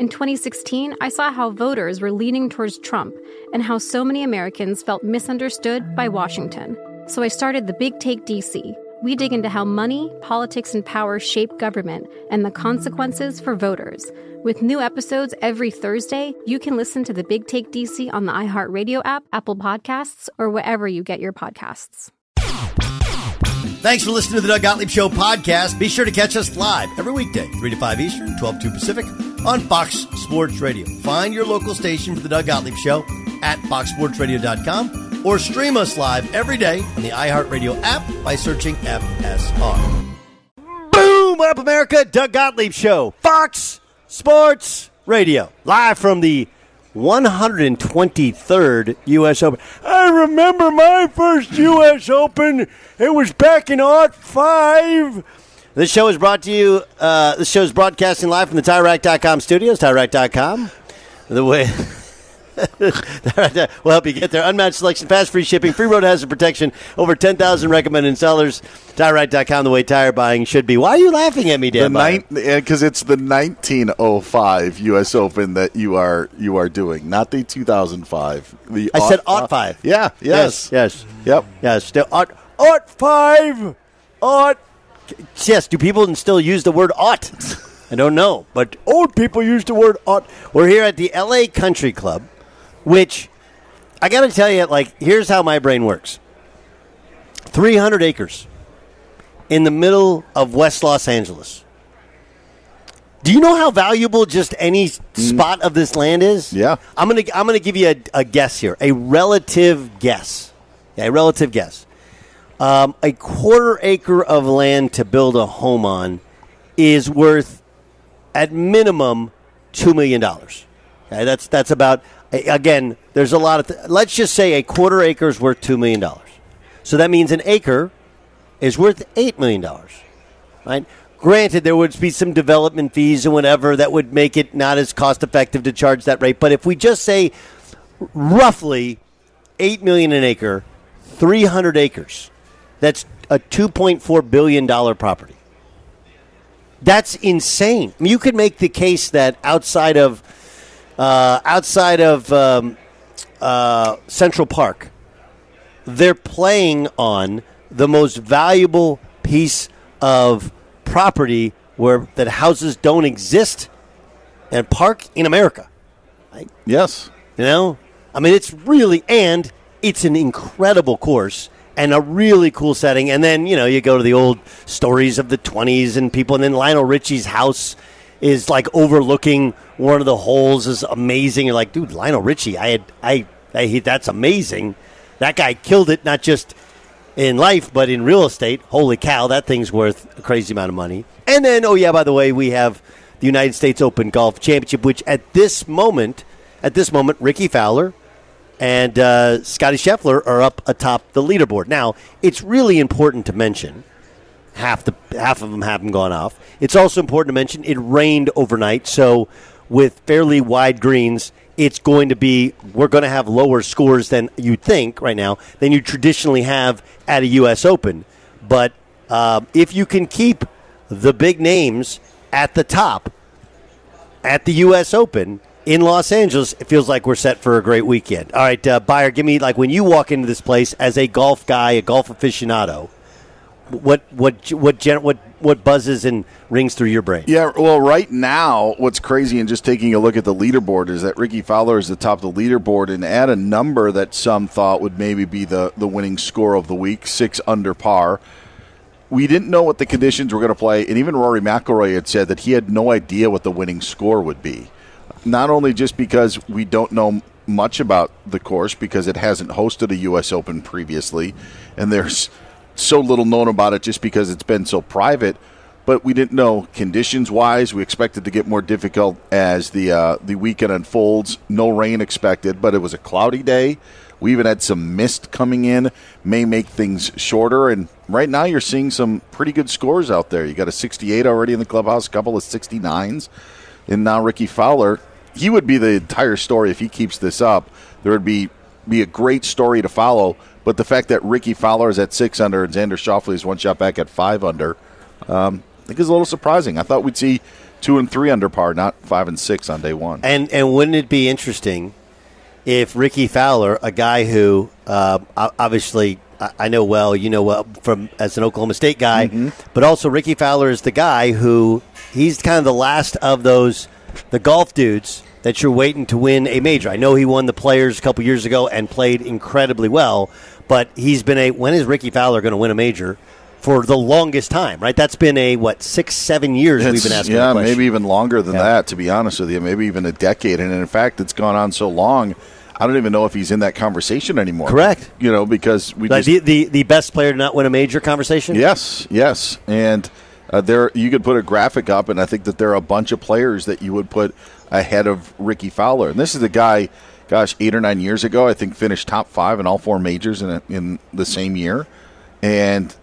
In 2016, I saw how voters were leaning towards Trump and how so many Americans felt misunderstood by Washington. So I started the Big Take DC. We dig into how money, politics, and power shape government and the consequences for voters. With new episodes every Thursday, you can listen to the Big Take DC on the iHeartRadio app, Apple Podcasts, or wherever you get your podcasts. Thanks for listening to the Doug Gottlieb Show podcast. Be sure to catch us live every weekday, 3 to 5 Eastern, 12 to 2 Pacific, on Fox Sports Radio. Find your local station for the Doug Gottlieb Show at foxsportsradio.com or stream us live every day on the iHeartRadio app by searching FSR. Boom! What up, America? Doug Gottlieb Show, Fox Sports Radio, live from the 123rd U.S. Open. I remember my first U.S. Open. It was back in '05. 5. This show is brought to you. Uh, this show is broadcasting live from the TireRack.com studios. TireRack.com. The way. we'll help you get there. Unmatched selection, fast free shipping, free road hazard protection, over 10,000 recommended sellers. TireRack.com, the way tire buying should be. Why are you laughing at me, Dan? Because it's the 1905 U.S. Open that you are you are doing, not the 2005. The I said aught- aught five. Yeah. Yes. Yes. Yep. Yes. Still, ought, ought five. Yes. Do people still use the word ought? I don't know, but old people use the word ought. We're here at the L.A. Country Club, which I got to tell you, like, here's how my brain works. 300 acres in the middle of West Los Angeles. Do you know how valuable just any mm. spot of this land is? Yeah. I'm gonna I'm gonna give you a, a guess here, a relative guess, yeah, a relative guess. Um, a quarter acre of land to build a home on is worth, at minimum, two million dollars. Okay, that's that's about. Again, there's a lot of. Th- let's just say a quarter acre is worth two million dollars. So that means an acre is worth eight million dollars. Right. Granted, there would be some development fees and whatever that would make it not as cost effective to charge that rate. But if we just say roughly eight million an acre, three hundred acres, that's a two point four billion dollar property. That's insane. I mean, you could make the case that outside of uh, outside of um, uh, Central Park, they're playing on the most valuable piece of property where that houses don't exist and park in America. Yes. You know, I mean, it's really and it's an incredible course and a really cool setting. And then you know, you go to the old stories of the twenties and people, and then Lionel Richie's house is like overlooking one of the holes is amazing. You're like, dude, Lionel Richie, I had, I, I that's amazing. That guy killed it, not just in life, but in real estate. Holy cow, that thing's worth a crazy amount of money. And then, oh yeah, by the way, we have the United States Open Golf Championship, which at this moment, at this moment, Rickie Fowler and uh, Scottie Scheffler are up atop the leaderboard. Now, it's really important to mention half the half of them haven't gone off. It's also important to mention it rained overnight, so with fairly wide greens, it's going to be we're going to have lower scores than you think right now than you traditionally have at a U.S. Open. But um, if you can keep the big names at the top at the U.S. Open in Los Angeles, it feels like we're set for a great weekend. All right, uh, Buyer, give me like when you walk into this place as a golf guy, a golf aficionado. What what what gen, what what buzzes and rings through your brain? Yeah, well, right now, what's crazy and just taking a look at the leaderboard is that Rickie Fowler is the top of the leaderboard and at a number that some thought would maybe be the, the winning score of the week, six under par. We didn't know what the conditions were going to play, and even Rory McIlroy had said that he had no idea what the winning score would be. Not only just because we don't know much about the course because it hasn't hosted a U.S. Open previously, and there's so little known about it just because it's been so private. But we didn't know conditions wise. We expected to get more difficult as the uh, the weekend unfolds. No rain expected, but it was a cloudy day. We even had some mist coming in, may make things shorter. And right now, you're seeing some pretty good scores out there. You got a 68 already in the clubhouse, a couple of 69s, and now Rickie Fowler. He would be the entire story if he keeps this up. There would be be a great story to follow. But the fact that Rickie Fowler is at six under and Xander Schauffele is one shot back at five under, um, I think is a little surprising. I thought we'd see two and three under par, not five and six on day one. And and wouldn't it be interesting if Rickie Fowler, a guy who uh, obviously I know well, you know well from as an Oklahoma State guy, mm-hmm. but also Rickie Fowler is the guy who he's kind of the last of those the golf dudes that you're waiting to win a major. I know he won the Players a couple years ago and played incredibly well, but he's been a when is Rickie Fowler going to win a major? For the longest time, right? That's been a what six, seven years it's, we've been asking. Yeah, maybe even longer than yeah. that. To be honest with you, maybe even a decade. And in fact, it's gone on so long. I don't even know if he's in that conversation anymore. Correct. You know, because we like just, the, the the best player to not win a major conversation. Yes, yes, and uh, there you could put a graphic up, and I think that there are a bunch of players that you would put ahead of Rickie Fowler. And this is a guy gosh, eight or nine years ago, I think finished top five in all four majors in, a, in the same year, and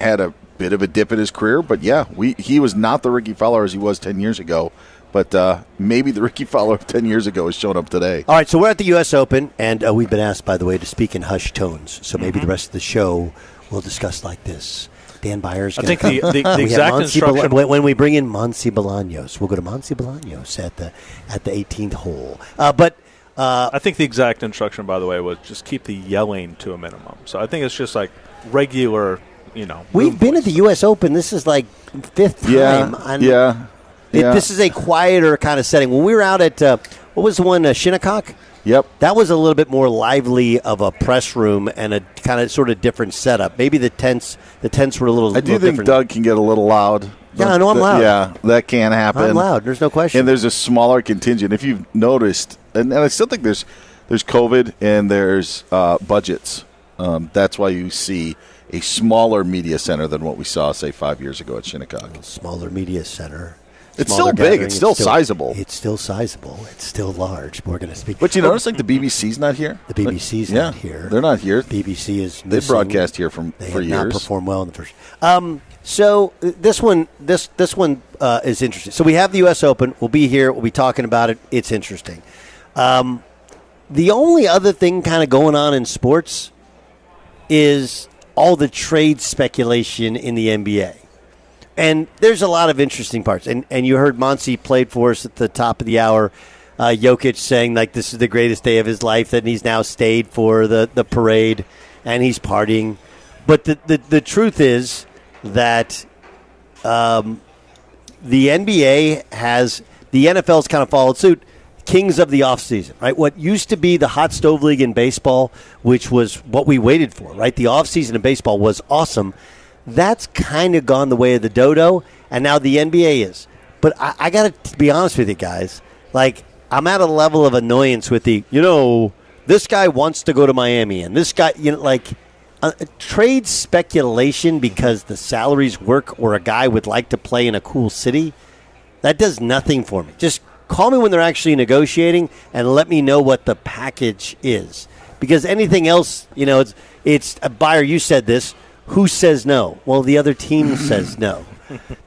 had a bit of a dip in his career. But yeah, we he was not the Rickie Fowler as he was ten years ago. But uh, maybe the Rickie Fowler of ten years ago has shown up today. All right, so we're at the U.S. Open, and uh, we've been asked, by the way, to speak in hushed tones. So maybe mm-hmm. the rest of the show we'll discuss like this. Dan Byers. I think the, the, the exact instruction Bal- when we bring in Monty Bolaños, we'll go to Monty Bolaños at the at the 18th hole. Uh, but uh, I think the exact instruction, by the way, was just keep the yelling to a minimum. So I think it's just like regular, you know. We've been voice. at the U.S. Open. This is like fifth time. Yeah, yeah, it, yeah. This is a quieter kind of setting. When we were out at uh, what was the one uh, Shinnecock? Yep. That was a little bit more lively of a press room and a kind of sort of different setup. Maybe the tents the tents were a little. I do little think different. Doug can get a little loud. Yeah, I know I'm loud. Yeah, that can happen. I'm loud. There's no question. And there's a smaller contingent. If you've noticed, and, and I still think there's there's COVID and there's uh, budgets. Um, that's why you see a smaller media center than what we saw, say, five years ago at Shinnecock. Smaller media center. It's still big. It's still, it's still, sizable. It's still sizable. It's still large. We're going to speak. But you notice, like the BBC's not here. The BBC's like, not here. They're not here. BBC is. They broadcast here from they for years. Not performed well in the first. Um, so uh, this one, this this one uh, is interesting. So we have the U.S. Open. We'll be here. We'll be talking about it. It's interesting. Um, the only other thing kind of going on in sports is all the trade speculation in the NBA. And there's a lot of interesting parts. And and you heard Monty played for us at the top of the hour. Uh, Jokic saying like this is the greatest day of his life that he's now stayed for the, the parade and he's partying. But the, the, the truth is that um, the NBA has the NFL's kind of followed suit. Kings of the offseason, right? What used to be the hot stove league in baseball, which was what we waited for, right? The offseason in baseball was awesome that's kind of gone the way of the dodo, and now the NBA is. But I, I got to be honest with you guys. Like, I'm at a level of annoyance with the, you know, this guy wants to go to Miami, and this guy, you know, like, uh, trade speculation because the salaries work or a guy would like to play in a cool city, that does nothing for me. Just call me when they're actually negotiating and let me know what the package is. Because anything else, you know, it's, it's a buyer. You said this who says no? Well, the other team says no.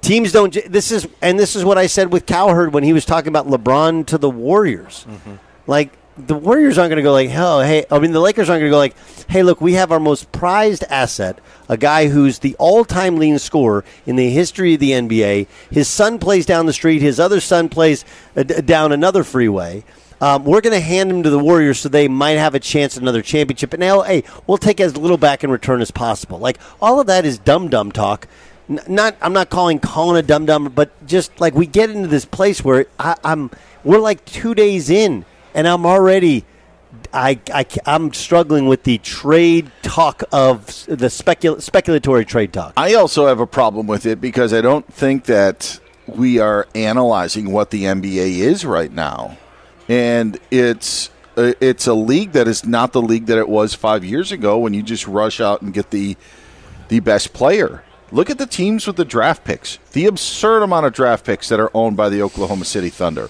Teams don't. This is and this is what I said with Cowherd when he was talking about LeBron to the Warriors. Mm-hmm. Like the Warriors aren't going to go like, hell, hey. I mean, the Lakers aren't going to go like, hey, look, we have our most prized asset, a guy who's the all-time leading scorer in the history of the NBA. His son plays down the street. His other son plays uh, down another freeway. Um, we're going to hand him to the Warriors so they might have a chance at another championship. And now, hey, we'll take as little back in return as possible. Like all of that is dumb dumb talk. N- not I'm not calling Colin a dumb dumb, but just like we get into this place where I, I'm we're like two days in, and I'm already. I, I, am struggling with the trade talk of the specul- speculatory trade talk. I also have a problem with it because I don't think that we are analyzing what the NBA is right now and it's uh, it's a league that is not the league that it was five years ago when you just rush out and get the the best player. Look at the teams with the draft picks, the absurd amount of draft picks that are owned by the Oklahoma City Thunder,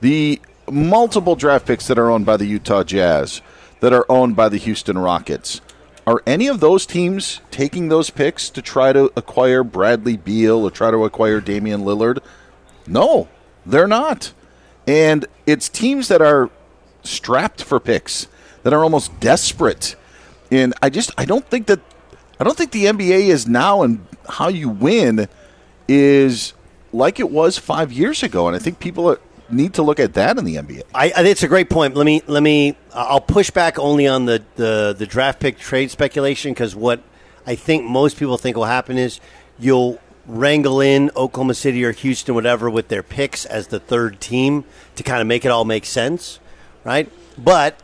the multiple draft picks that are owned by the Utah Jazz, that are owned by the Houston Rockets. Are any of those teams taking those picks to try to acquire Bradley Beal or try to acquire Damian Lillard? No, they're not. And it's teams that are strapped for picks, that are almost desperate. And I just I don't think that I don't think the NBA is now and how you win is like it was five years ago. And I think people need to look at that in the NBA. I, I it's a great point. Let me let me. I'll push back only on the the, the draft pick trade speculation because what I think most people think will happen is you'll wrangle in Oklahoma City or Houston, whatever, with their picks as the third team to kind of make it all make sense, right? But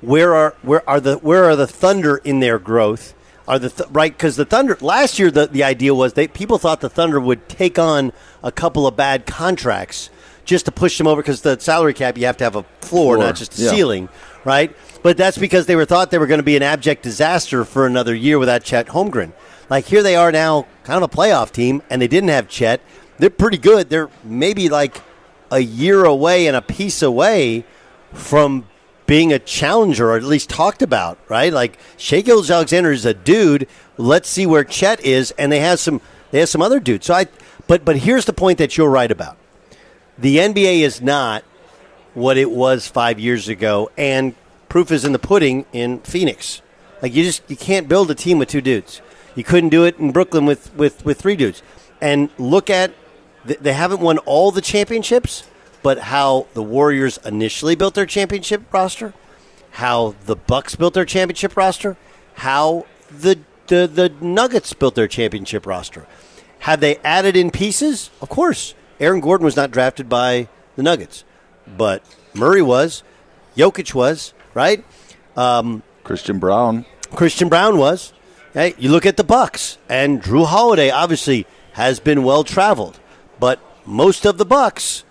where are where are the where are the Thunder in their growth? Are the th- right because the Thunder last year the the idea was they people thought the Thunder would take on a couple of bad contracts just to push them over because the salary cap you have to have a floor, floor. not just a yeah. ceiling, right? But that's because they were thought they were going to be an abject disaster for another year without Chet Holmgren. Like here they are now, kind of a playoff team, and they didn't have Chet. They're pretty good. They're maybe like a year away and a piece away from being a challenger, or at least talked about, right? Like Shai Gilgeous-Alexander is a dude. Let's see where Chet is, and they have some they have some other dudes. So I, but but here's the point that you're right about. The NBA is not what it was five years ago, and proof is in the pudding in Phoenix. Like you just you can't build a team with two dudes. You couldn't do it in Brooklyn with, with, with three dudes. And look at, they haven't won all the championships, but how the Warriors initially built their championship roster, how the Bucks built their championship roster, how the, the, the Nuggets built their championship roster. Have they added in pieces? Of course. Aaron Gordon was not drafted by the Nuggets, but Murray was, Jokic was, right? Um, Christian Braun. Christian Braun was. Hey, you look at the Bucks, and Jrue Holiday obviously has been well traveled, but most of the Bucks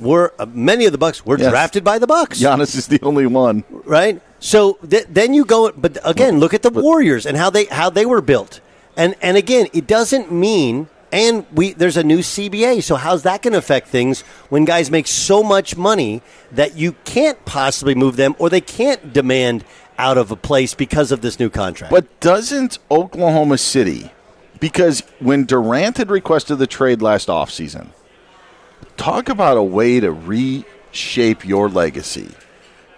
were uh, many of the Bucks were yes. drafted by the Bucks. Giannis is the only one, right? So th- then you go, but again, look at the Warriors and how they how they were built, and and again, it doesn't mean. And we there's a new CBA, so how's that going to affect things when guys make so much money that you can't possibly move them, or they can't demand out of a place because of this new contract. But doesn't Oklahoma City, because when Durant had requested the trade last offseason, talk about a way to reshape your legacy.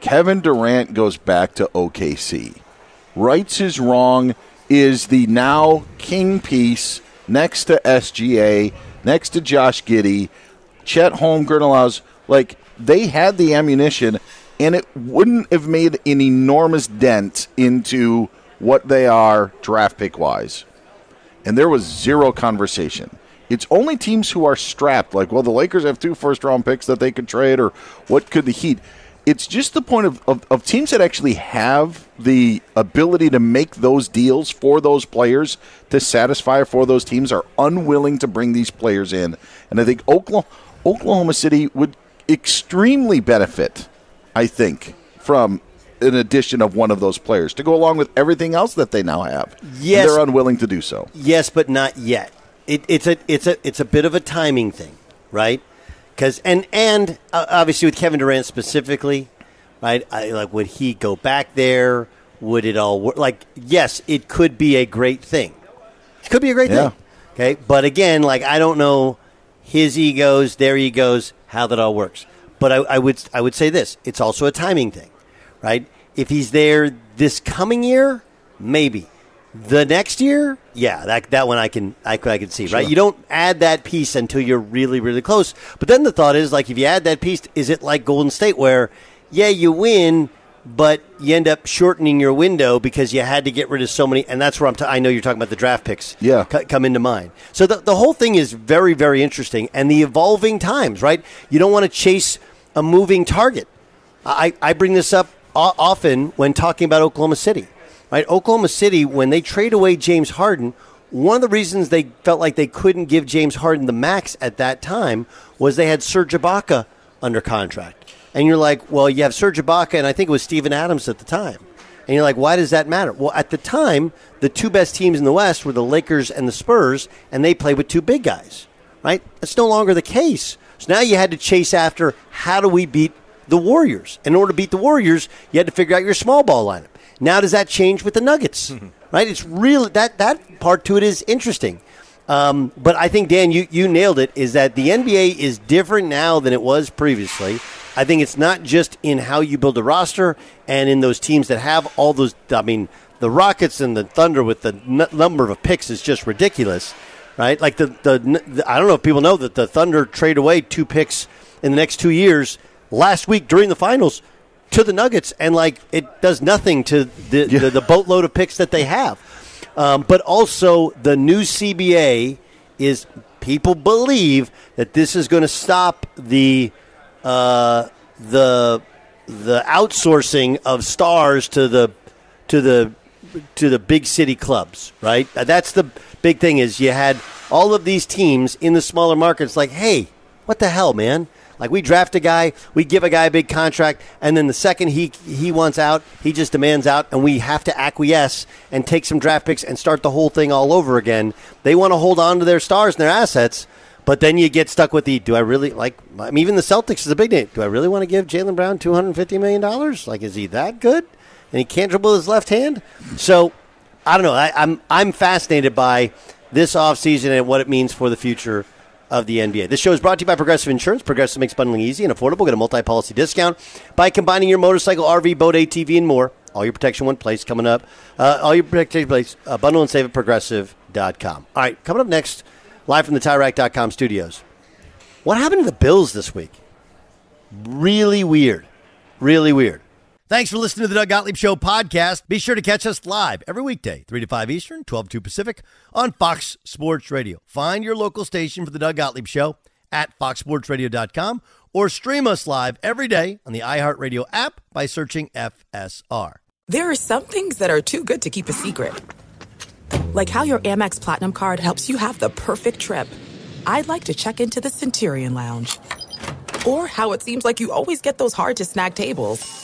Kevin Durant goes back to OKC. Rights is wrong is the now king piece next to SGA, next to Josh Giddey. Chet Holmgren allows, like, they had the ammunition and it wouldn't have made an enormous dent into what they are draft pick wise. And there was zero conversation. It's only teams who are strapped, like, well, the Lakers have two first round picks that they could trade, or what could the Heat? It's just the point of, of, of teams that actually have the ability to make those deals for those players to satisfy for those teams are unwilling to bring these players in. And I think Oklahoma, Oklahoma City would extremely benefit I think, from an addition of one of those players to go along with everything else that they now have. Yes, and they're unwilling to do so. Yes, but not yet. It, it's a it's a it's a bit of a timing thing, right? Because and and uh, obviously with Kevin Durant specifically, right? I, like would he go back there? Would it all work? Like yes, it could be a great thing. It could be a great yeah. thing. Okay, but again, like I don't know his egos, their egos, how that all works. But I, I would I would say this: it's also a timing thing, right? If he's there this coming year, maybe. The next year, yeah, that that one I can I, I can see, right? You don't add that piece until you're really really close. But then the thought is like if you add that piece, is it like Golden State where yeah, you win, but you end up shortening your window because you had to get rid of so many and that's where I'm t- I know you're talking about the draft picks. Yeah. co- come into mind. So the the whole thing is very very interesting and the evolving times, right? You don't want to chase a moving target. I, I bring this up often when talking about Oklahoma City. Right? Oklahoma City, when they trade away James Harden, one of the reasons they felt like they couldn't give James Harden the max at that time was they had Serge Ibaka under contract. And you're like, well, you have Serge Ibaka, and I think it was Steven Adams at the time. And you're like, why does that matter? Well, at the time, the two best teams in the West were the Lakers and the Spurs, and they played with two big guys, right? That's no longer the case. So now you had to chase after how do we beat the Warriors? In order to beat the Warriors, you had to figure out your small ball lineup. Now does that change with the Nuggets? Right? It's really that that part to it is interesting. Um, but I think Dan, you you nailed it. Is that the NBA is different now than it was previously? I think it's not just in how you build a roster and in those teams that have all those. I mean, the Rockets and the Thunder with the n- number of picks is just ridiculous, right? Like the, the the I don't know if people know that the Thunder trade away two picks in the next two years last week during the finals to the Nuggets, and like it does nothing to the the, the boatload of picks that they have. Um, but also the new CBA is people believe that this is going to stop the uh, the the outsourcing of stars to the to the to the big city clubs, right? Uh, That's the big thing. Is you had all of these teams in the smaller markets, like, hey, what the hell, man? Like we draft a guy, we give a guy a big contract, and then the second he he wants out, he just demands out, and we have to acquiesce and take some draft picks and start the whole thing all over again. They want to hold on to their stars and their assets, but then you get stuck with the do I really like? I mean, even the Celtics is a big name. Do I really want to give Jaylen Brown two hundred fifty million dollars? Like, is he that good? And he can't dribble his left hand. So I don't know. I, I'm I'm fascinated by this offseason and what it means for the future of the NBA. This show is brought to you by Progressive Insurance. Progressive makes bundling easy and affordable. Get a multi-policy discount by combining your motorcycle, RV, boat, ATV, and more. All your protection one place coming up. Uh, all your protection place. Uh, bundle and save at progressive.com. All right, coming up next, live from the TireRack.com studios. What happened to the Bills this week? Really weird. Really weird. Thanks for listening to the Doug Gottlieb Show podcast. Be sure to catch us live every weekday, 3 to 5 Eastern, 12 to 2 Pacific, on Fox Sports Radio. Find your local station for the Doug Gottlieb Show at foxsportsradio.com or stream us live every day on the iHeartRadio app by searching FSR. There are some things that are too good to keep a secret. Like how your Amex Platinum card helps you have the perfect trip. I'd like to check into the Centurion Lounge. Or how it seems like you always get those hard to snag tables.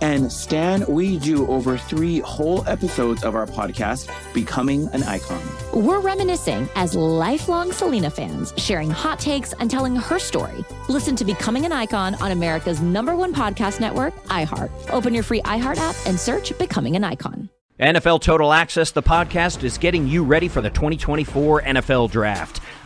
And Stan, we do over three whole episodes of our podcast, Becoming an Icon. We're reminiscing as lifelong Selena fans, sharing hot takes and telling her story. Listen to Becoming an Icon on America's number one podcast network, iHeart. Open your free iHeart app and search Becoming an Icon. NFL Total Access, the podcast, is getting you ready for the 2024 NFL Draft.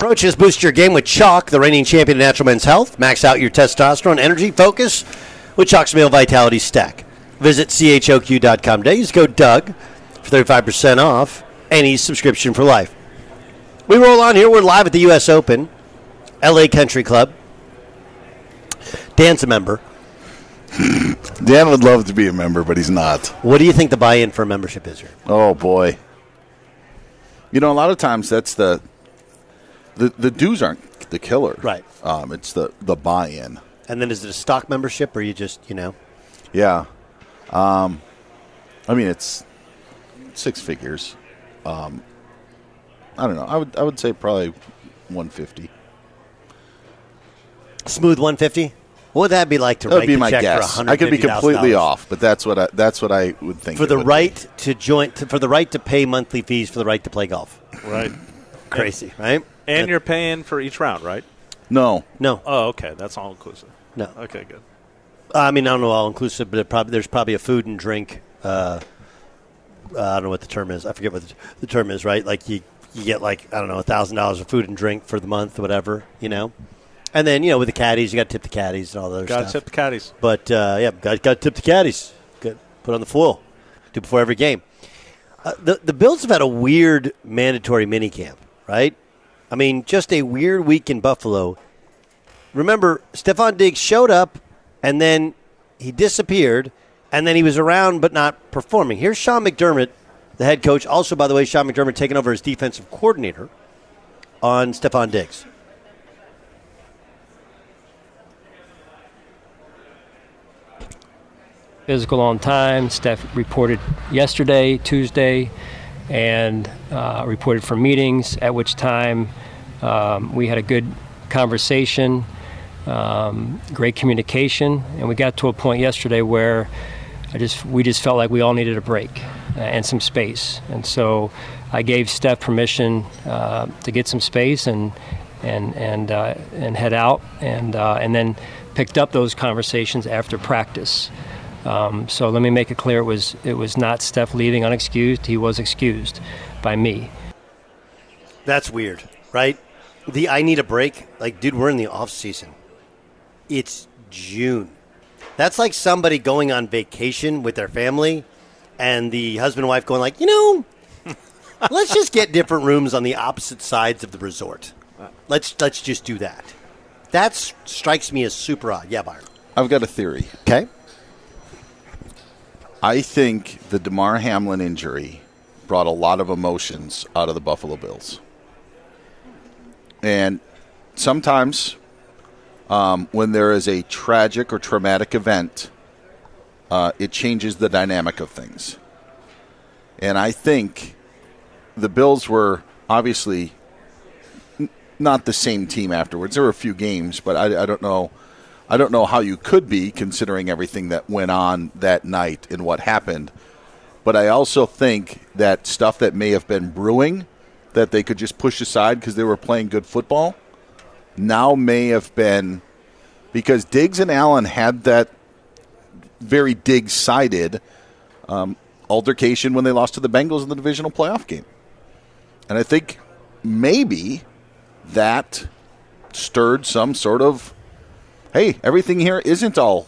Approaches boost your game with Choq, the reigning champion of natural men's health. Max out your testosterone, energy, focus with Choq's Male Vitality Stack. Visit choq.com today. Use code Doug for 35% off any subscription for life. We roll on here. We're live at the U.S. Open, LA Country Club. Dan's a member. Dan would love to be a member, but he's not. What do you think the buy-in for membership is here? Oh boy. You know, a lot of times that's the the the dues aren't the killer. Right. Um, it's the the buy-in. And then is it a stock membership, or you just you know? Yeah. Um, I mean, it's six figures. Um, I don't know. I would I would say probably one fifty. Smooth 150. What would that be like to That would write be the my check guess. for I could be completely $150,000? off, but that's what I that's what I would think for the would be. right to join to, for the right to pay monthly fees for the right to play golf. Right. Crazy, right? And you're paying for each round, right? No. No. Oh, okay. That's all inclusive. No. Okay, good. I mean, I don't know all inclusive, but it probably there's probably a food and drink. Uh, uh, I don't know what the term is. I forget what the, the term is. Right? Like you, you get like I don't know a thousand dollars of food and drink for the month, or whatever. You know, and then you know with the caddies, you got to tip the caddies and all the other Gotta stuff. tip the caddies. But uh, yeah, got got to tip the caddies. Good. Put on the foil. Do before every game. Uh, the the Bills have had a weird mandatory minicamp, right? I mean, just a weird week in Buffalo. Remember, Stefon Diggs showed up, and then he disappeared, and then he was around but not performing. Here's Sean McDermott, the head coach. Also, by the way, Sean McDermott taking over as defensive coordinator on Stefon Diggs. physical on time. Steph reported yesterday, Tuesday, and uh, reported for meetings, at which time um, we had a good conversation, um, great communication, and we got to a point yesterday where I just we just felt like we all needed a break uh, and some space, and so I gave Steph permission uh, to get some space and and and uh, and head out, and uh, and then picked up those conversations after practice. Um, so let me make it clear: it was it was not Steph leaving unexcused. He was excused by me. That's weird, right? The I need a break. Like, dude, we're in the off season. It's June. That's like somebody going on vacation with their family, and the husband and wife going like, you know, let's just get different rooms on the opposite sides of the resort. Let's let's just do that. That strikes me as super odd. Yeah, Byron. I've got a theory. Okay. I think the Damar Hamlin injury brought a lot of emotions out of the Buffalo Bills. And sometimes um, when there is a tragic or traumatic event, uh, it changes the dynamic of things. And I think the Bills were obviously n- not the same team afterwards. There were a few games, but I, I don't know. I don't know how you could be considering everything that went on that night and what happened. But I also think that stuff that may have been brewing that they could just push aside because they were playing good football now may have been because Diggs and Allen had that very Diggs sided um, altercation when they lost to the Bengals in the divisional playoff game. And I think maybe that stirred some sort of hey, everything here isn't all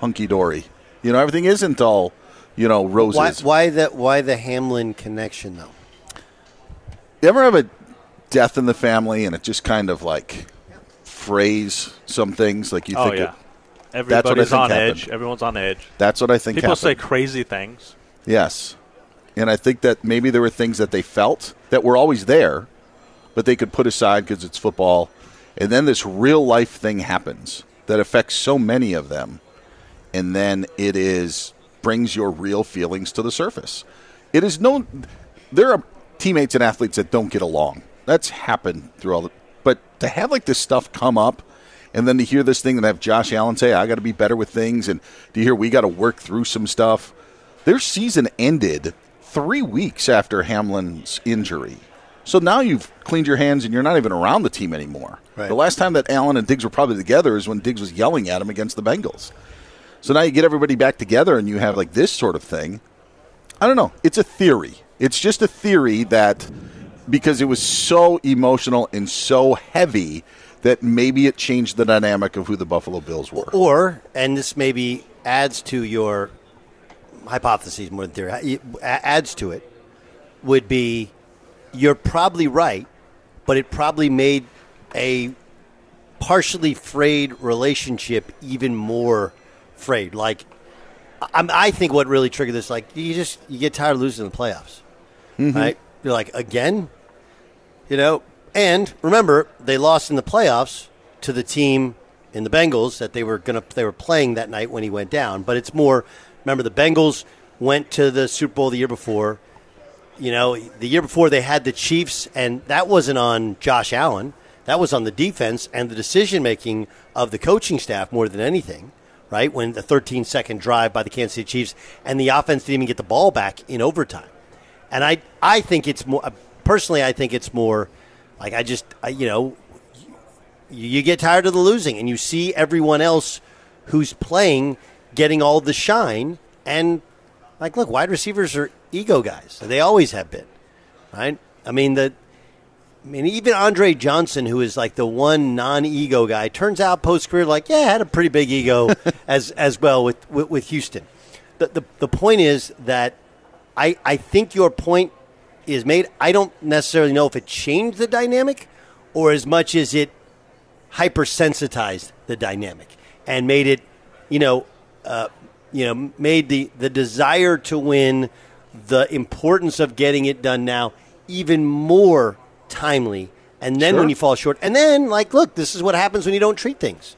hunky dory. You know, everything isn't all, you know, roses. Why, why the why the Hamlin connection though? You ever have a death in the family and it just kind of like phrase some things like you oh think yeah. it, that's what I Everybody's think on happened. edge. Everyone's on edge. That's what I think People say crazy things. Yes. And I think that maybe there were things that they felt that were always there, but they could put aside because it's football. And then this real life thing happens that affects so many of them. And then it is brings your real feelings to the surface. It is no there are teammates and athletes that don't get along. That's happened through all the but to have like this stuff come up and then to hear this thing and have Josh Allen say, I got to be better with things, and to hear we got to work through some stuff. Their season ended three weeks after Hamlin's injury. So now you've cleaned your hands and you're not even around the team anymore. Right. The last time that Allen and Diggs were probably together is when Diggs was yelling at him against the Bengals. So now you get everybody back together and you have like this sort of thing. I don't know. It's a theory. It's just a theory that because it was so emotional and so heavy that maybe it changed the dynamic of who the Buffalo Bills were. Or, and this maybe adds to your hypotheses more than theory, adds to it, would be you're probably right, but it probably made a partially frayed relationship even more frayed. Like, I, I think what really triggered this, like, you just you get tired of losing in the playoffs, Mhm. right? You're like, again, you know. And remember, they lost in the playoffs to the team in the Bengals that they were gonna they were playing that night when he went down. But it's more. Remember, the Bengals went to the Super Bowl the year before. You know, the year before they had the Chiefs, and that wasn't on Josh Allen. That was on the defense and the decision making of the coaching staff more than anything, right? When the 13 second drive by the Kansas City Chiefs and the offense didn't even get the ball back in overtime. And I, I think it's more, personally, I think it's more like I just, I, you know, you, you get tired of the losing and you see everyone else who's playing getting all the shine. And like, look, wide receivers are ego guys. They always have been, right? I mean, the, I mean, even Andre Johnson, who is like the one non-ego guy, turns out post career like, yeah, had a pretty big ego as as well with, with with Houston. The, the the point is that I I think your point is made. I don't necessarily know if it changed the dynamic, or as much as it hypersensitized the dynamic and made it, you know, uh, you know, made the the desire to win, the importance of getting it done now, even more timely. And then when you fall short, and then like, look, this is what happens when you don't treat things.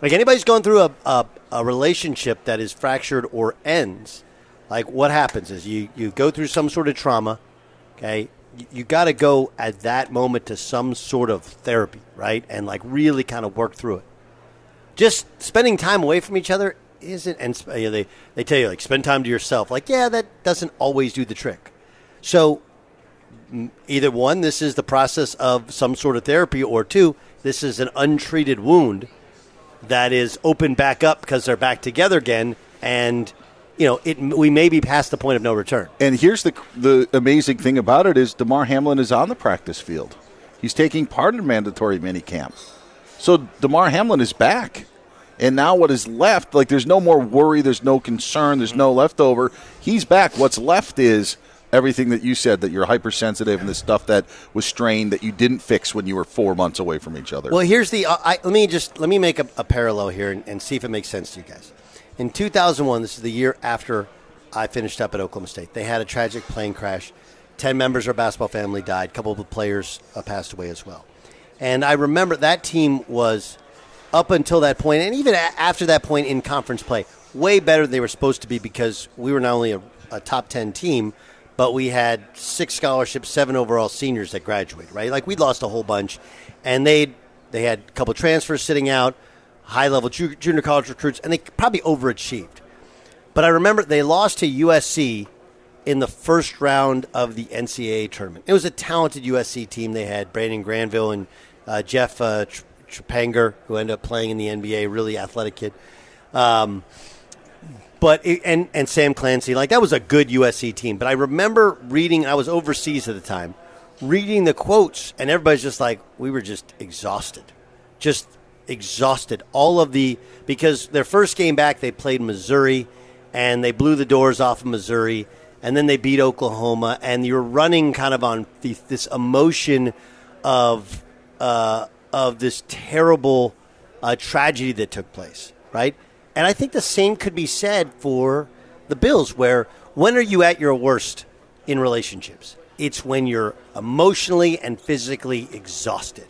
Like anybody's going through a, a, a relationship that is fractured or ends, like what happens is you, you go through some sort of trauma, okay? You, you got to go at that moment to some sort of therapy, right? And like really kind of work through it. Just spending time away from each other isn't, and you know, they, they tell you like spend time to yourself. Like, yeah, that doesn't always do the trick. So either one, this is the process of some sort of therapy, or two, this is an untreated wound that is opened back up because they're back together again, and you know it. We may be past the point of no return. And here's the the amazing thing about it is Damar Hamlin is on the practice field. He's taking part in mandatory minicamp. So Damar Hamlin is back. And now what is left, like there's no more worry, there's no concern, there's no leftover. He's back. What's left is everything that you said that you're hypersensitive and the stuff that was strained that you didn't fix when you were 4 months away from each other. Well, here's the. Uh, I, let me just let me make a, a parallel here and, and see if it makes sense to you guys. In 2001, this is the year after I finished up at Oklahoma State. They had a tragic plane crash. Ten members of our basketball family died. A couple of the players uh, passed away as well. And I remember that team was up until that point, and even after that point in conference play, way better than they were supposed to be because we were not only a, a top 10 team, but we had six scholarships, seven overall seniors that graduated, right? Like we lost a whole bunch, and they they had a couple transfers sitting out, high level ju- junior college recruits, and they probably overachieved. But I remember they lost to USC in the first round of the NCAA tournament. It was a talented USC team. They had Brandon Granville and uh, Jeff uh, Trepagnier, who ended up playing in the NBA, really athletic kid. Um, but it, and and Sam Clancy, like that was a good USC team. But I remember reading. I was overseas at the time, reading the quotes, and everybody's just like, we were just exhausted, just exhausted. All of the because their first game back, they played Missouri, and they blew the doors off of Missouri, and then they beat Oklahoma, and you're running kind of on the, this emotion of uh, of this terrible uh, tragedy that took place, right? And I think the same could be said for the Bills, where when are you at your worst in relationships. It's when you're emotionally and physically exhausted,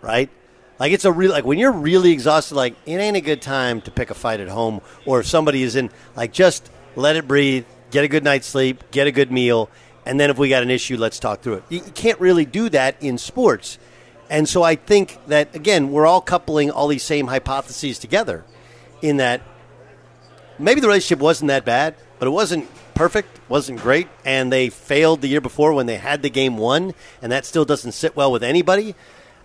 right? Like it's a real like when you're really exhausted, like it ain't a good time to pick a fight at home, or if somebody is in like just let it breathe, get a good night's sleep, get a good meal, and then if we got an issue, let's talk through it. You you can't really do that in sports. And so I think that again, we're all coupling all these same hypotheses together in that maybe the relationship wasn't that bad, but it wasn't perfect, wasn't great, and they failed the year before when they had the game won, and that still doesn't sit well with anybody.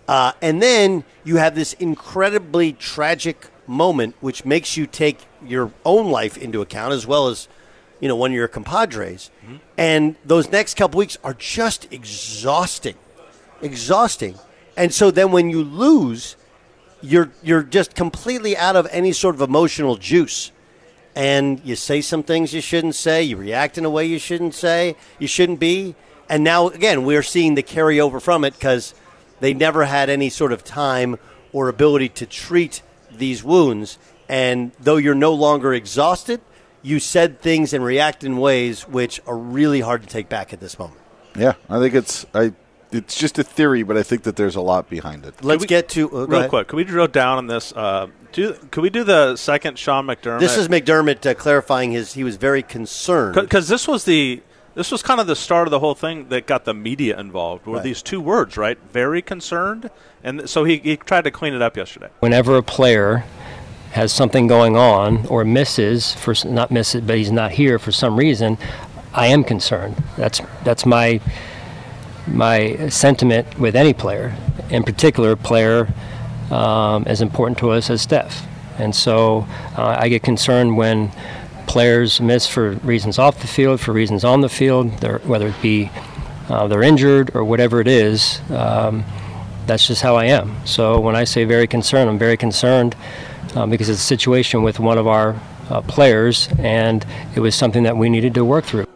Uh, and then you have this incredibly tragic moment, which makes you take your own life into account as well as, you know, one of your compadres. And those next couple weeks are just exhausting, exhausting. And so then when you lose, you're you're just completely out of any sort of emotional juice and you say some things you shouldn't say, you react in a way you shouldn't say, you shouldn't be. And now, again, we're seeing the carryover from it because they never had any sort of time or ability to treat these wounds. And though you're no longer exhausted, you said things and react in ways which are really hard to take back at this moment. Yeah, I think it's I. It's just a theory, but I think that there's a lot behind it. Let's get to uh, real quick. Can we drill down on this? Uh, do could we do the second Sean McDermott? This is McDermott uh, clarifying his. He was very concerned. because this was the this was kind of the start of the whole thing that got the media involved. Were Right. these two words, right? Very concerned, and so he, he tried to clean it up yesterday. Whenever a player has something going on or misses for not misses, but he's not here for some reason, I am concerned. That's that's my my sentiment with any player, in particular, player um, as important to us as Steph. And so uh, I get concerned when players miss for reasons off the field, for reasons on the field, whether it be uh, they're injured or whatever it is. Um, that's just how I am. So when I say very concerned, I'm very concerned um, because it's a situation with one of our uh, players, and it was something that we needed to work through.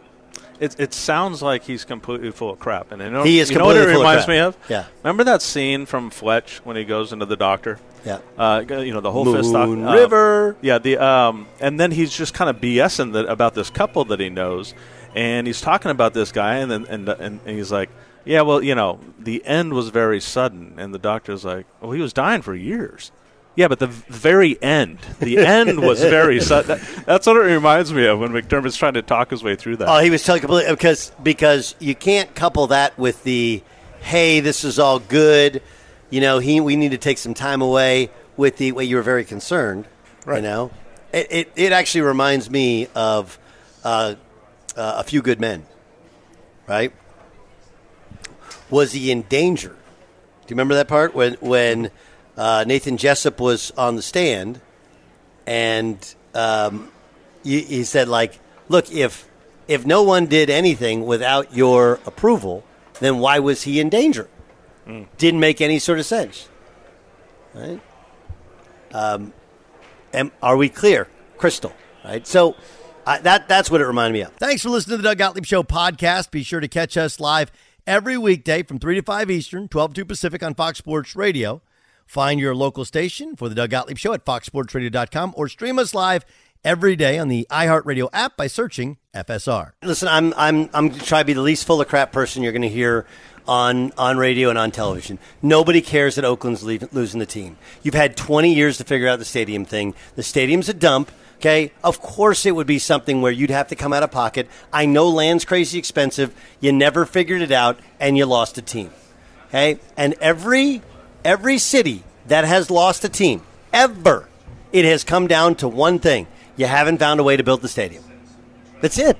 It, it sounds like he's completely full of crap, and you know, He is you know what it completely full of reminds me of? Yeah. Remember that scene from Fletch when he goes into the doctor? Yeah. Uh, you know the whole fist talk. Moon uh, River. Yeah. The um, and then he's just kind of BSing that, about this couple that he knows, and he's talking about this guy, and then and, and and he's like, yeah, well, you know, the end was very sudden, and the doctor's like, well, he was dying for years. Yeah, but the very end, the end was very sudden. That, that's what it reminds me of when McDermott's trying to talk his way through that. Oh, he was telling completely because because you can't couple that with the hey, this is all good. You know, he we need to take some time away with the way you were very concerned. You know, it it, it actually reminds me of uh, uh, a few good men. Right? Was he in danger? Do you remember that part when when uh, Nathan Jessup was on the stand and um, he, he said like, "Look, if if no one did anything without your approval, then why was he in danger?" Didn't make any sort of sense, right? Um, am, are we clear, crystal? Right. So I, that that's what it reminded me of. Thanks for listening to the Doug Gottlieb Show podcast. Be sure to catch us live every weekday from three to five Eastern, twelve to two Pacific on Fox Sports Radio. Find your local station for the Doug Gottlieb Show at foxsportsradio.com or stream us live every day on the iHeartRadio app by searching FSR. Listen, I'm I'm I'm trying to be the least full of crap person you're going to hear on on radio and on television. Nobody cares that Oakland's leave, losing the team. You've had 20 years to figure out the stadium thing. The stadium's a dump. Okay, of course it would be something where you'd have to come out of pocket. I know land's crazy expensive. You never figured it out, and you lost a team. Okay, and every every city that has lost a team ever, it has come down to one thing: you haven't found a way to build the stadium. That's it.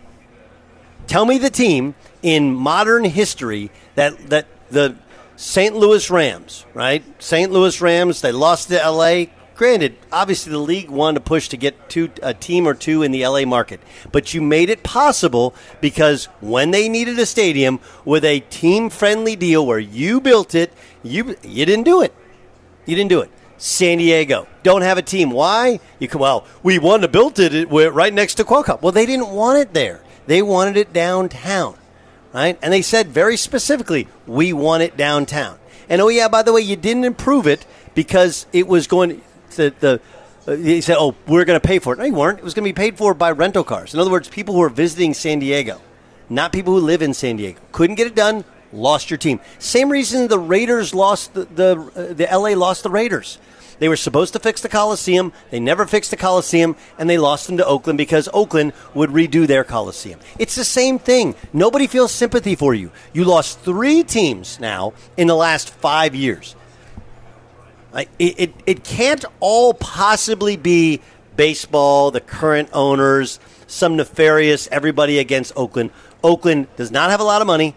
Tell me the team in modern history that that the St. Louis Rams, right? St. Louis Rams, they lost to LA. Granted, obviously the league wanted to push to get two, a team or two in the LA market, but you made it possible because when they needed a stadium with a team-friendly deal where you built it, you you didn't do it. You didn't do it. San Diego don't have a team. Why? You come well. We wanted to build it it- right next to Qualcomm. Well, they didn't want it there. They wanted it downtown, right? And they said very specifically, we want it downtown. And oh yeah, by the way, you didn't improve it because it was going to the. Uh, they said, "Oh, we're going to pay for it." No, you weren't. It was going to be paid for by rental cars. In other words, people who are visiting San Diego, not people who live in San Diego. Couldn't get it done, lost your team. Same reason the Raiders lost the the, uh, the LA lost the Raiders. They were supposed to fix the Coliseum. They never fixed the Coliseum, and they lost them to Oakland because Oakland would redo their Coliseum. It's the same thing. Nobody feels sympathy for you. You lost three teams now in the last five years. It, it, it can't all possibly be baseball, the current owners, some nefarious everybody against Oakland. Oakland does not have a lot of money.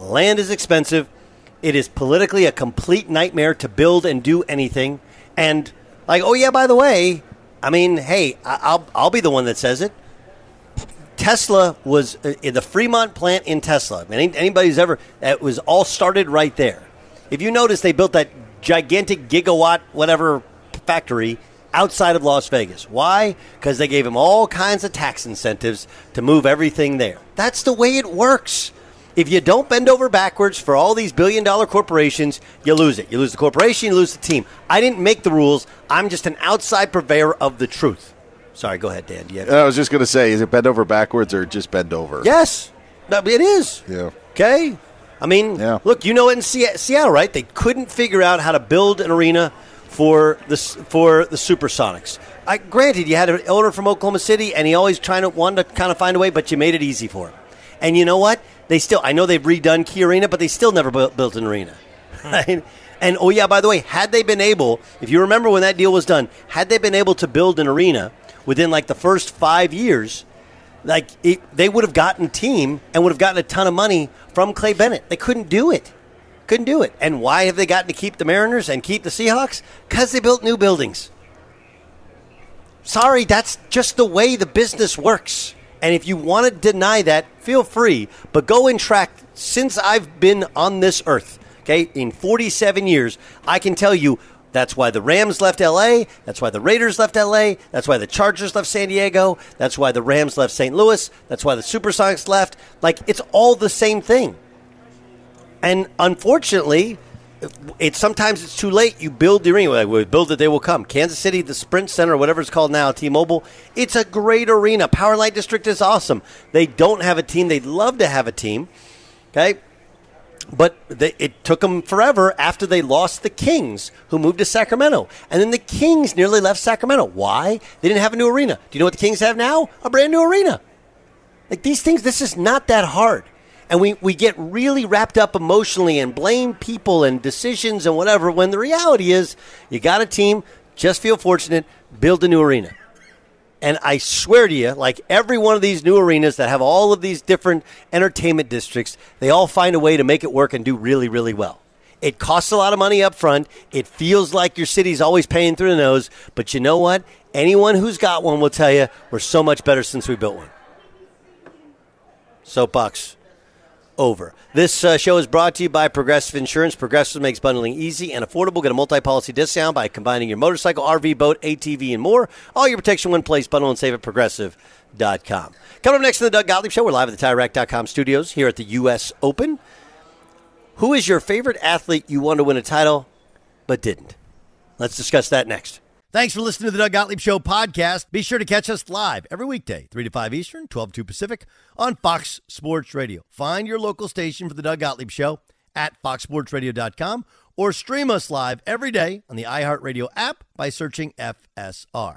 Land is expensive. It is politically a complete nightmare to build and do anything. And like, oh yeah, by the way, I mean, hey, I'll I'll be the one that says it. Tesla was uh, in the Fremont plant in Tesla. I mean, anybody's ever that was all started right there. If you notice, they built that gigantic gigawatt whatever factory outside of Las Vegas. Why? Because they gave him all kinds of tax incentives to move everything there. That's the way it works. If you don't bend over backwards for all these billion dollar corporations, you lose it. You lose the corporation, you lose the team. I didn't make the rules. I'm just an outside purveyor of the truth. Sorry, go ahead, Dan. Have- I was just going to say, is it bend over backwards or just bend over? Yes, it is. Yeah. Okay. I mean, look, you know it in Se- Seattle, right? They couldn't figure out how to build an arena for the for the Supersonics. I, granted, you had an owner from Oklahoma City, and he always trying to wanted to kind of find a way, but you made it easy for him. And you know what? They still, I know they've redone Key Arena, but they still never built, built an arena. Hmm. Right? And oh yeah, by the way, had they been able, if you remember when that deal was done, had they been able to build an arena within like the first five years, like it, they would have gotten team and would have gotten a ton of money from Clay Bennett. They couldn't do it. Couldn't do it. And why have they gotten to keep the Mariners and keep the Seahawks? Because they built new buildings. Sorry, that's just the way the business works. And if you want to deny that, feel free. But go and track since I've been on this earth, okay, in 47 years, I can tell you that's why the Rams left LA. That's why the Raiders left LA. That's why the Chargers left San Diego. That's why the Rams left St. Louis. That's why the Supersonics left. Like, it's all the same thing. And unfortunately, it's sometimes it's too late. You build the arena. We build it, they will come. Kansas City, the Sprint Center, whatever it's called now, T-Mobile. It's a great arena. Power Light District is awesome. They don't have a team. They'd love to have a team. Okay, but they, it took them forever after they lost the Kings, who moved to Sacramento, and then the Kings nearly left Sacramento. Why? They didn't have a new arena. Do you know what the Kings have now? A brand new arena. Like these things, this is not that hard. And we, we get really wrapped up emotionally and blame people and decisions and whatever when the reality is you got a team, just feel fortunate, build a new arena. And I swear to you, like every one of these new arenas that have all of these different entertainment districts, they all find a way to make it work and do really, really well. It costs a lot of money up front. It feels like your city's always paying through the nose. But you know what? Anyone who's got one will tell you we're so much better since we built one. Soapbox over. This uh, show is brought to you by Progressive Insurance. Progressive makes bundling easy and affordable. Get a multi-policy discount by combining your motorcycle, RV, boat, ATV, and more. All your protection in one place. Bundle and save at progressive.com. Coming up next in the Doug Gottlieb Show, we're live at the TireRack.com studios here at the U.S. Open. Who is your favorite athlete you want to win a title but didn't? Let's discuss that next. Thanks for listening to the Doug Gottlieb Show podcast. Be sure to catch us live every weekday, 3 to 5 Eastern, 12 to 2 Pacific, on Fox Sports Radio. Find your local station for the Doug Gottlieb Show at foxsportsradio.com or stream us live every day on the iHeartRadio app by searching FSR.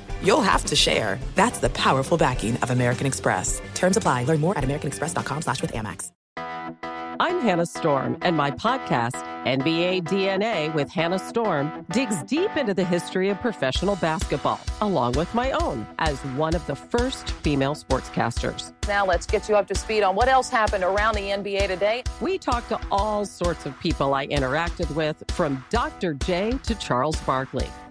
you'll have to share. That's the powerful backing of American Express. Terms apply. Learn more at americanexpress.com slash with Amex. I'm Hannah Storm, and my podcast, NBA DNA with Hannah Storm, digs deep into the history of professional basketball, along with my own, as one of the first female sportscasters. Now let's get you up to speed on what else happened around the NBA today. We talked to all sorts of people I interacted with, from Dr. J to Charles Barkley,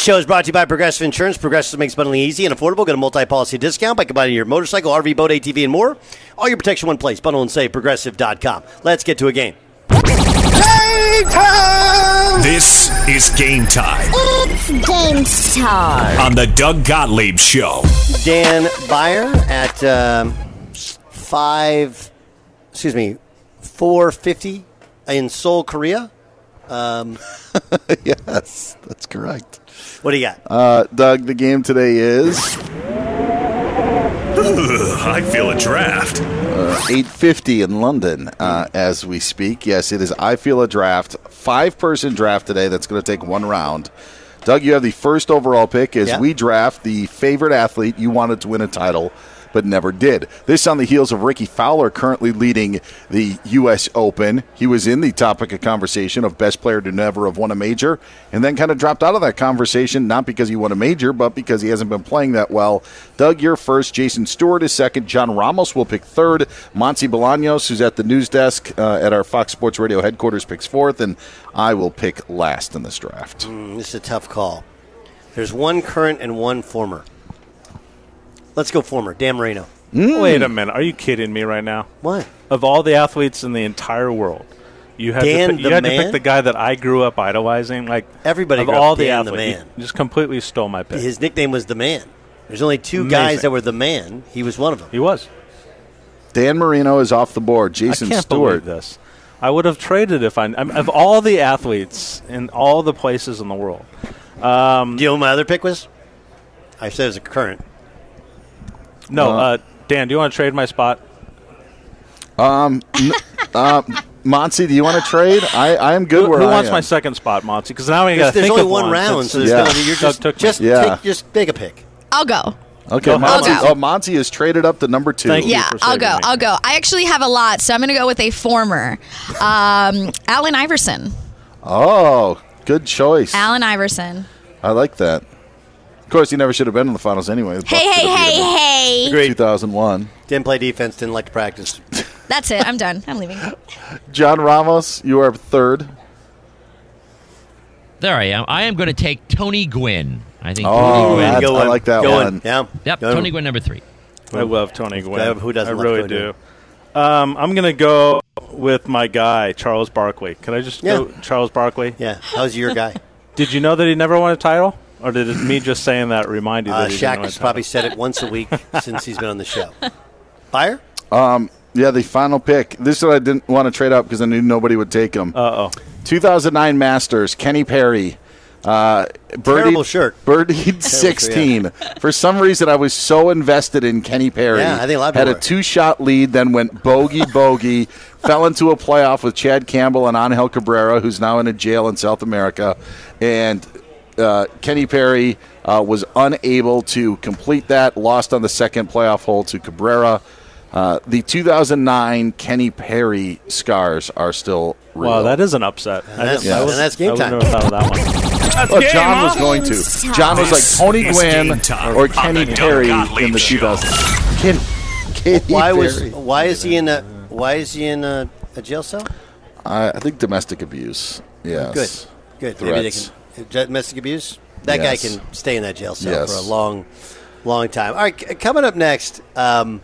Show is brought to you by Progressive Insurance. Progressive makes bundling easy and affordable. Get a multi-policy discount by combining your motorcycle, RV, boat, ATV, and more. All your protection in one place. Bundle and save. Progressive.com. Let's get to a game. Game time! This is game time It's game time. on the Doug Gottlieb Show. Dan Beyer at um, five, excuse me, four fifty in Seoul, Korea. Um, yes, that's correct. What do you got? Uh, Doug, the game today is Ugh, I feel a draft. uh, 8.50 in London uh, as we speak. Yes, it is I Feel a Draft. Five-person draft today that's going to take one round. Doug, you have the first overall pick as Yeah. we draft the favorite athlete you wanted to win a title but never did. This on the heels of Rickie Fowler currently leading the U.S. Open. He was in the topic of conversation of best player to never have won a major, and then kind of dropped out of that conversation, not because he won a major, but because he hasn't been playing that well. Doug, you're first. Jason Stewart is second. John Ramos will pick third. Monty Bolaños, who's at the news desk uh, at our Fox Sports Radio headquarters, picks fourth, and I will pick last in this draft. Mm, this is a tough call. There's one current and one former. Let's go former. Dan Marino. Wait a minute. Are you kidding me right now? What? Of all the athletes in the entire world, you had, Dan to, pick, the you had to pick the guy that I grew up idolizing. Like Everybody of grew up all the Dan the athletes, man. just completely stole my pick. His nickname was the Man. There's only two Amazing. guys that were the Man. He was one of them. He was. Dan Marino is off the board. Jason I can't Stewart. believe this. I would have traded if I I'm, of all the athletes in all the places in the world. Um, Do you know what my other pick was? I said it was a current. No, Uh, uh, Dan, do you want to trade my spot? Um, n- uh, Monty, do you want to trade? I, I am good Who, where who I wants am. my second spot, Monty? Because now we There's, got to there's think only of one round, so there's Yeah. gonna be, you're Doug just took me. just Yeah. take, just take a pick. I'll go. Okay, Go ahead. Monty. I'll go. Oh, Monty is traded up to number two. Thank you. Yeah, for I'll saving go. me. I'll go. I actually have a lot, so I'm going to go with a former. Um, Allen Iverson. Oh, good choice. Allen Iverson. I like that. Of course, he never should have been in the finals anyway. The Bucks Hey, hey, should have beat him hey, in hey. 2001. Didn't play defense. Didn't like to practice. That's it. I'm done. I'm leaving. John Ramos, you are third. There I am. I am going to take Tony Gwynn. I think Oh, Tony Gwynn. that's- Go I like that Go one. in. Yeah. Yep, Go in. Tony Gwynn number three. I love Tony Gwynn. Who doesn't I love really Tony do. Um, I'm going to go with my guy, Charles Barkley. Can I just Yeah. go Charles Barkley? Yeah. How's your guy? Did you know that he never won a title? Or did it, me just saying that remind you that Uh, he Shaq has probably said it once a week since he's been on the show. Fire? Um, Yeah, the final pick. This is what I didn't want to trade up because I knew nobody would take him. Uh oh. 2009 Masters, Kenny Perry. Uh, birdied, Terrible shirt. Birdied 16. For some reason, I was so invested in Kenny Perry. Yeah, I think a lot of Had a two shot lead, then went bogey, bogey, fell into a playoff with Chad Campbell and Angel Cabrera, who's now in a jail in South America. And uh, Kenny Perry uh, was unable to complete that, lost on the second playoff hole to Cabrera. Uh, the 2009 Kenny Perry scars are still real. Wow, that is an upset. I that's- didn't- I and was- that's game I time. wouldn't have thought of that one. Well, John was going to. John was like Tony Gwynn or Kenny Perry in the Show. 2000s. Ken, Kenny Why was why is he in a why is he in a, a jail cell? I, I think domestic abuse. Yes. Good, good. Maybe they Threats. Domestic abuse. That Yes. guy can stay in that jail cell Yes. for a long, long time. All right, c- coming up next, um,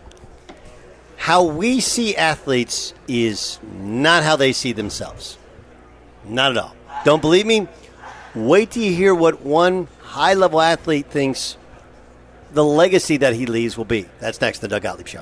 how we see athletes is not how they see themselves. Not at all. Don't believe me? Wait till you hear what one high-level athlete thinks the legacy that he leaves will be. That's next, the Doug Gottlieb Show.